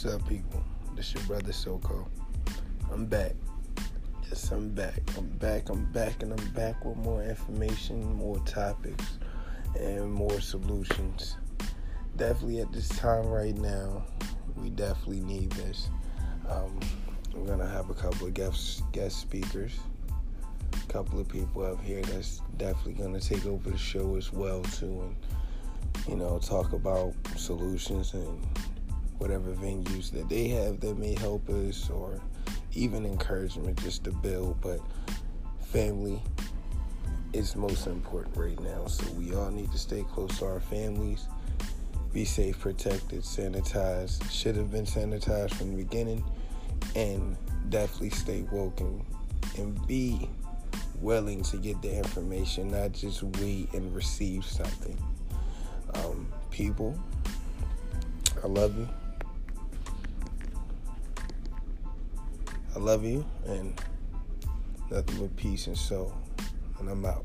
What's up, people? This your brother Soko. I'm back. Yes, I'm back. I'm back. I'm back, and I'm back with more information, more topics, and more solutions. Definitely at this time right now, we definitely need this. Um, we're gonna have a couple of guest guest speakers, a couple of people up here that's definitely gonna take over the show as well too, and you know talk about solutions and whatever venues that they have that may help us or even encouragement just to build. But family is most important right now. So we all need to stay close to our families, be safe, protected, sanitized. Should have been sanitized from the beginning, and definitely stay woke and, and be willing to get the information, not just wait and receive something. Um, people, I love you. I love you and nothing but peace and soul. And I'm out.